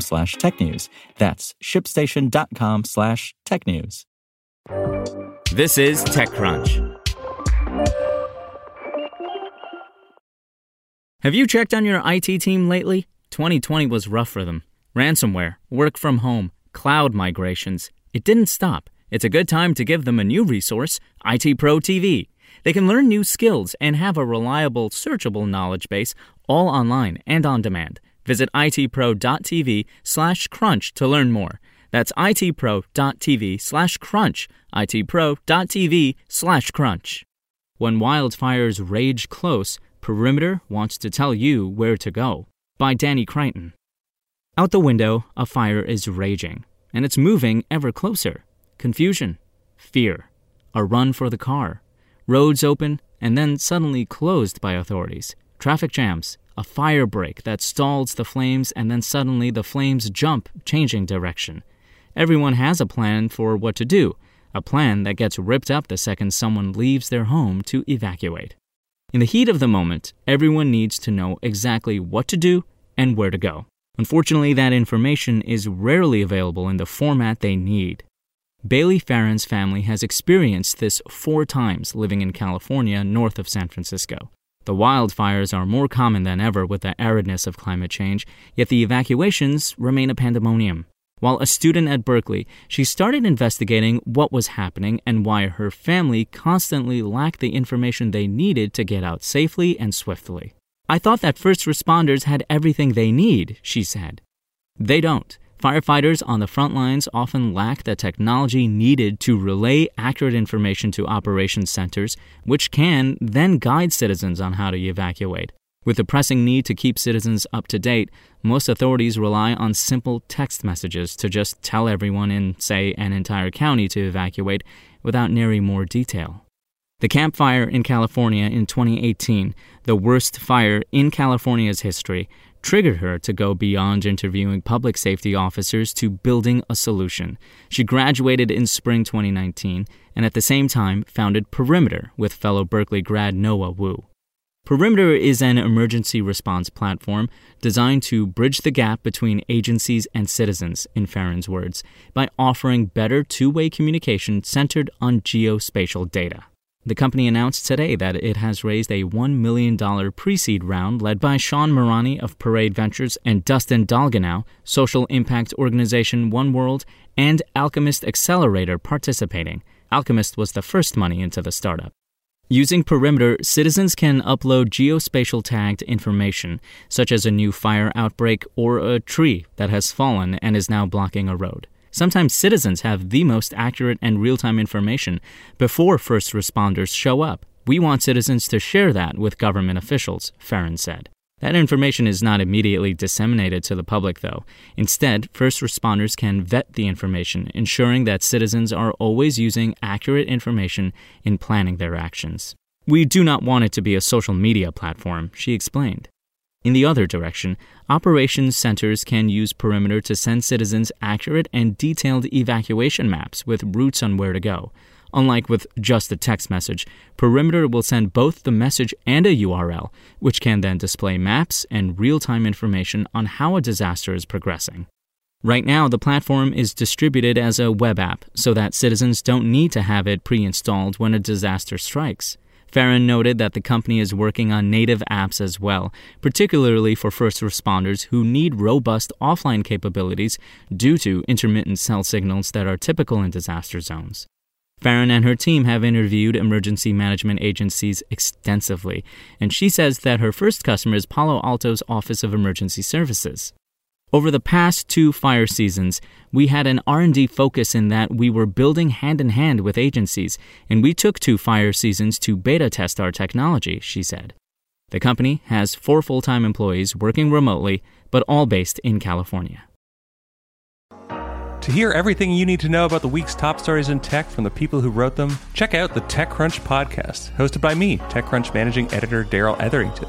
slash technews. That's shipstation.com slash technews. This is TechCrunch. Have you checked on your IT team lately? 2020 was rough for them. Ransomware, work from home, cloud migrations. It didn't stop. It's a good time to give them a new resource, IT Pro TV. They can learn new skills and have a reliable, searchable knowledge base all online and on demand. Visit itpro.tv slash crunch to learn more. That's itpro.tv slash crunch, itpro.tv slash crunch. When wildfires rage close, Perimeter wants to tell you where to go. By Danny Crichton. Out the window, a fire is raging, and it's moving ever closer. Confusion, fear, a run for the car, roads open and then suddenly closed by authorities, traffic jams, a fire break that stalls the flames and then suddenly the flames jump, changing direction. Everyone has a plan for what to do, a plan that gets ripped up the second someone leaves their home to evacuate. In the heat of the moment, everyone needs to know exactly what to do and where to go. Unfortunately, that information is rarely available in the format they need. Bailey Farren's family has experienced this four times living in California north of San Francisco. The wildfires are more common than ever with the aridness of climate change, yet the evacuations remain a pandemonium. While a student at Berkeley, she started investigating what was happening and why her family constantly lacked the information they needed to get out safely and swiftly. I thought that first responders had everything they need, she said. They don't. Firefighters on the front lines often lack the technology needed to relay accurate information to operations centers, which can then guide citizens on how to evacuate. With the pressing need to keep citizens up to date, most authorities rely on simple text messages to just tell everyone in, say, an entire county to evacuate without nearing more detail. The Camp Fire in California in 2018, the worst fire in California's history, triggered her to go beyond interviewing public safety officers to building a solution. She graduated in spring 2019 and at the same time founded Perimeter with fellow Berkeley grad Noah Wu. Perimeter is an emergency response platform designed to bridge the gap between agencies and citizens, in Farren's words, by offering better two way communication centered on geospatial data. The company announced today that it has raised a $1 million pre seed round led by Sean Merani of Parade Ventures and Dustin Dolginow, social impact organization One World, and Alchemist Accelerator participating. Alchemist was the first money into the startup. Using Perimeter, citizens can upload geospatial tagged information, such as a new fire outbreak or a tree that has fallen and is now blocking a road. Sometimes citizens have the most accurate and real time information before first responders show up. We want citizens to share that with government officials, Farren said. That information is not immediately disseminated to the public, though. Instead, first responders can vet the information, ensuring that citizens are always using accurate information in planning their actions. We do not want it to be a social media platform, she explained. In the other direction, operations centers can use Perimeter to send citizens accurate and detailed evacuation maps with routes on where to go. Unlike with just a text message, Perimeter will send both the message and a URL, which can then display maps and real time information on how a disaster is progressing. Right now, the platform is distributed as a web app so that citizens don't need to have it pre installed when a disaster strikes. Farren noted that the company is working on native apps as well, particularly for first responders who need robust offline capabilities due to intermittent cell signals that are typical in disaster zones. Farren and her team have interviewed emergency management agencies extensively, and she says that her first customer is Palo Alto's Office of Emergency Services. Over the past two fire seasons, we had an R&D focus in that we were building hand in hand with agencies, and we took two fire seasons to beta test our technology, she said. The company has four full-time employees working remotely, but all based in California. To hear everything you need to know about the week's top stories in tech from the people who wrote them, check out the TechCrunch podcast, hosted by me, TechCrunch managing editor Darrell Etherington.